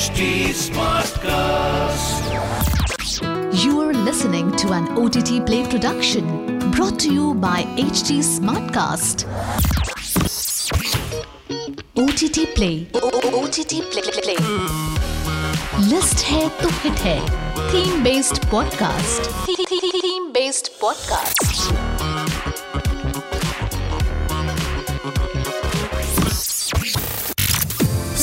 HT Smartcast. You are listening to an OTT Play production brought to you by HT Smartcast. OTT Play. OTT Play. Play. List to hit hit Theme based podcast. Theme based podcast.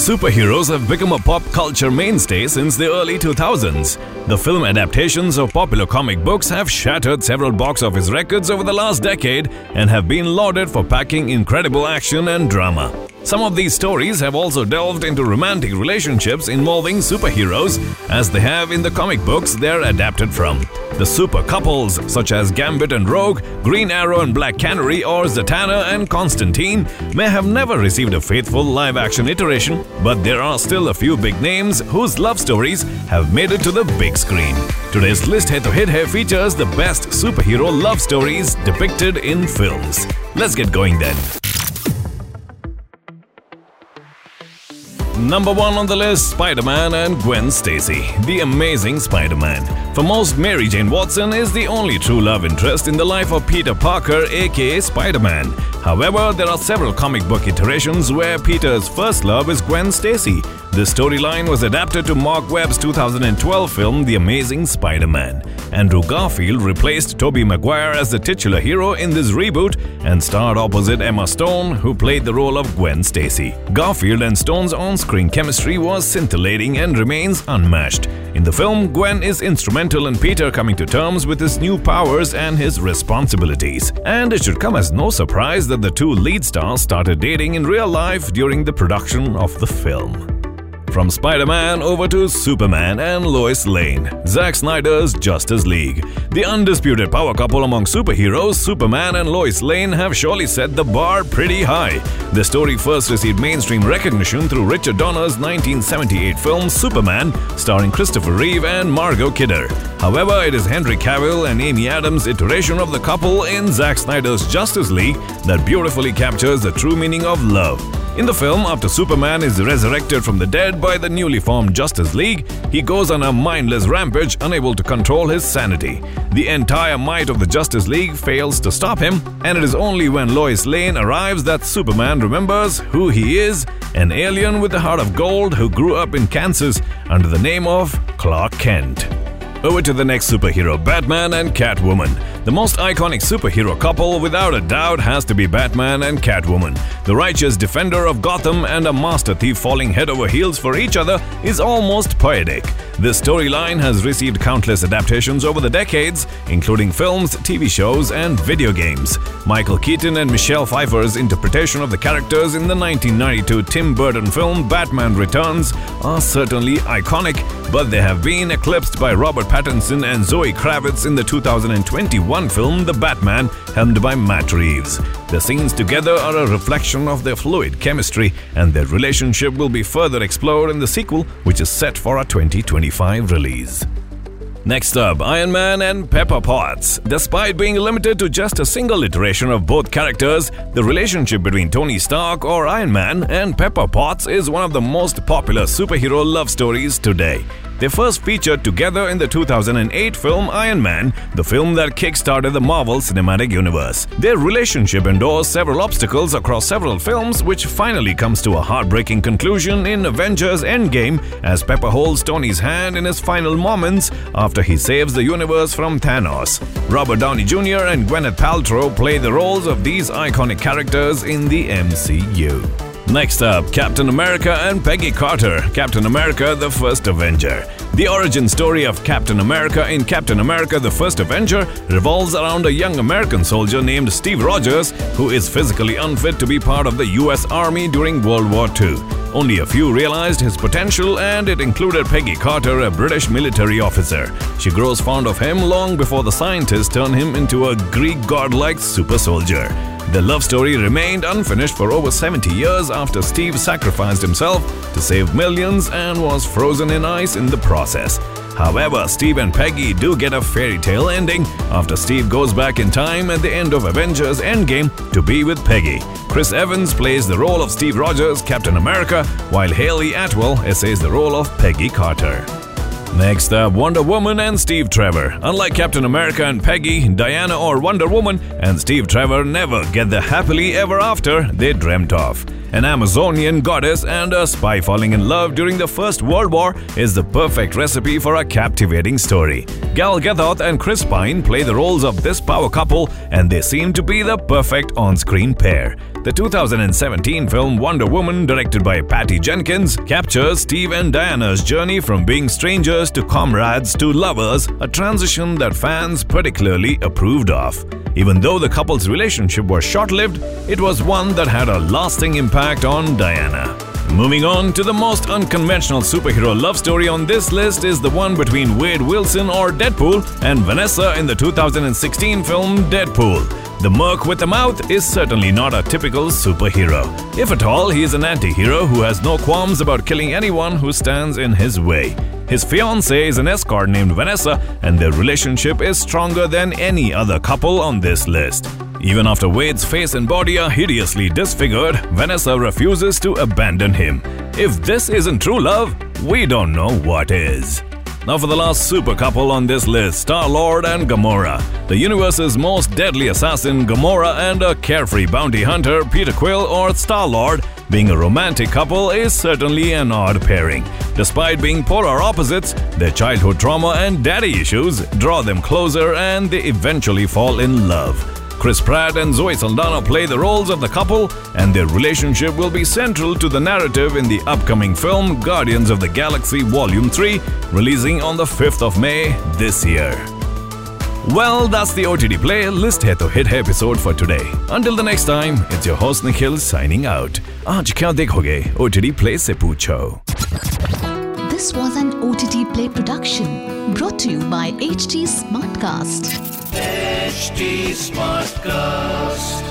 Superheroes have become a pop culture mainstay since the early 2000s. The film adaptations of popular comic books have shattered several box office records over the last decade and have been lauded for packing incredible action and drama. Some of these stories have also delved into romantic relationships involving superheroes, as they have in the comic books they're adapted from. The super couples, such as Gambit and Rogue, Green Arrow and Black Canary, or Zatanna and Constantine, may have never received a faithful live action iteration, but there are still a few big names whose love stories have made it to the big screen. Today's list Head to Hit Here features the best superhero love stories depicted in films. Let's get going then. Number one on the list Spider Man and Gwen Stacy, the amazing Spider Man. For most, Mary Jane Watson is the only true love interest in the life of Peter Parker, aka Spider Man. However, there are several comic book iterations where Peter's first love is Gwen Stacy. This storyline was adapted to Marc Webb's 2012 film The Amazing Spider Man. Andrew Garfield replaced Tobey Maguire as the titular hero in this reboot and starred opposite Emma Stone, who played the role of Gwen Stacy. Garfield and Stone's on screen chemistry was scintillating and remains unmatched. In the film, Gwen is instrumental in Peter coming to terms with his new powers and his responsibilities. And it should come as no surprise that the two lead stars started dating in real life during the production of the film. From Spider Man over to Superman and Lois Lane, Zack Snyder's Justice League. The undisputed power couple among superheroes, Superman and Lois Lane, have surely set the bar pretty high. The story first received mainstream recognition through Richard Donner's 1978 film Superman, starring Christopher Reeve and Margot Kidder. However, it is Henry Cavill and Amy Adams' iteration of the couple in Zack Snyder's Justice League that beautifully captures the true meaning of love. In the film, after Superman is resurrected from the dead by the newly formed Justice League, he goes on a mindless rampage, unable to control his sanity. The entire might of the Justice League fails to stop him, and it is only when Lois Lane arrives that Superman remembers who he is an alien with a heart of gold who grew up in Kansas under the name of Clark Kent. Over to the next superhero, Batman and Catwoman. The most iconic superhero couple, without a doubt, has to be Batman and Catwoman. The righteous defender of Gotham and a master thief falling head over heels for each other is almost poetic. This storyline has received countless adaptations over the decades, including films, TV shows, and video games. Michael Keaton and Michelle Pfeiffer's interpretation of the characters in the 1992 Tim Burton film Batman Returns are certainly iconic, but they have been eclipsed by Robert Pattinson and Zoe Kravitz in the 2021 film The Batman, helmed by Matt Reeves. The scenes together are a reflection of their fluid chemistry, and their relationship will be further explored in the sequel, which is set for a 2025 release. Next up, Iron Man and Pepper Potts. Despite being limited to just a single iteration of both characters, the relationship between Tony Stark or Iron Man and Pepper Potts is one of the most popular superhero love stories today. They first featured together in the 2008 film Iron Man, the film that kickstarted the Marvel Cinematic Universe. Their relationship endured several obstacles across several films, which finally comes to a heartbreaking conclusion in Avengers Endgame as Pepper holds Tony's hand in his final moments after he saves the universe from Thanos. Robert Downey Jr. and Gwyneth Paltrow play the roles of these iconic characters in the MCU. Next up, Captain America and Peggy Carter, Captain America the First Avenger. The origin story of Captain America in Captain America the First Avenger revolves around a young American soldier named Steve Rogers who is physically unfit to be part of the US Army during World War II. Only a few realized his potential, and it included Peggy Carter, a British military officer. She grows fond of him long before the scientists turn him into a Greek godlike super soldier. The love story remained unfinished for over 70 years after Steve sacrificed himself to save millions and was frozen in ice in the process. However, Steve and Peggy do get a fairy tale ending after Steve goes back in time at the end of Avengers Endgame to be with Peggy. Chris Evans plays the role of Steve Rogers, Captain America, while Hayley Atwell essays the role of Peggy Carter. Next up, Wonder Woman and Steve Trevor. Unlike Captain America and Peggy, Diana or Wonder Woman and Steve Trevor never get the happily ever after they dreamt of. An Amazonian goddess and a spy falling in love during the First World War is the perfect recipe for a captivating story. Gal Gadot and Chris Pine play the roles of this power couple, and they seem to be the perfect on screen pair. The 2017 film Wonder Woman, directed by Patty Jenkins, captures Steve and Diana's journey from being strangers to comrades to lovers, a transition that fans particularly approved of. Even though the couple's relationship was short lived, it was one that had a lasting impact on Diana. Moving on to the most unconventional superhero love story on this list is the one between Wade Wilson or Deadpool and Vanessa in the 2016 film Deadpool. The Merc with the Mouth is certainly not a typical superhero. If at all, he is an anti hero who has no qualms about killing anyone who stands in his way. His fiancée is an escort named Vanessa, and their relationship is stronger than any other couple on this list. Even after Wade's face and body are hideously disfigured, Vanessa refuses to abandon him. If this isn't true love, we don't know what is. Now, for the last super couple on this list Star Lord and Gamora. The universe's most deadly assassin, Gamora, and a carefree bounty hunter, Peter Quill or Star Lord, being a romantic couple is certainly an odd pairing. Despite being polar opposites, their childhood trauma and daddy issues draw them closer and they eventually fall in love. Chris Pratt and Zoe Saldana play the roles of the couple, and their relationship will be central to the narrative in the upcoming film Guardians of the Galaxy Volume 3, releasing on the 5th of May this year. Well, that's the OTT Play List hit-to-hit episode for today. Until the next time, it's your host Nikhil signing out. Out आज क्या देखोगे OTT Play से पूछो This was an OTT Play brought to you by HT Smartcast HT Smartcast.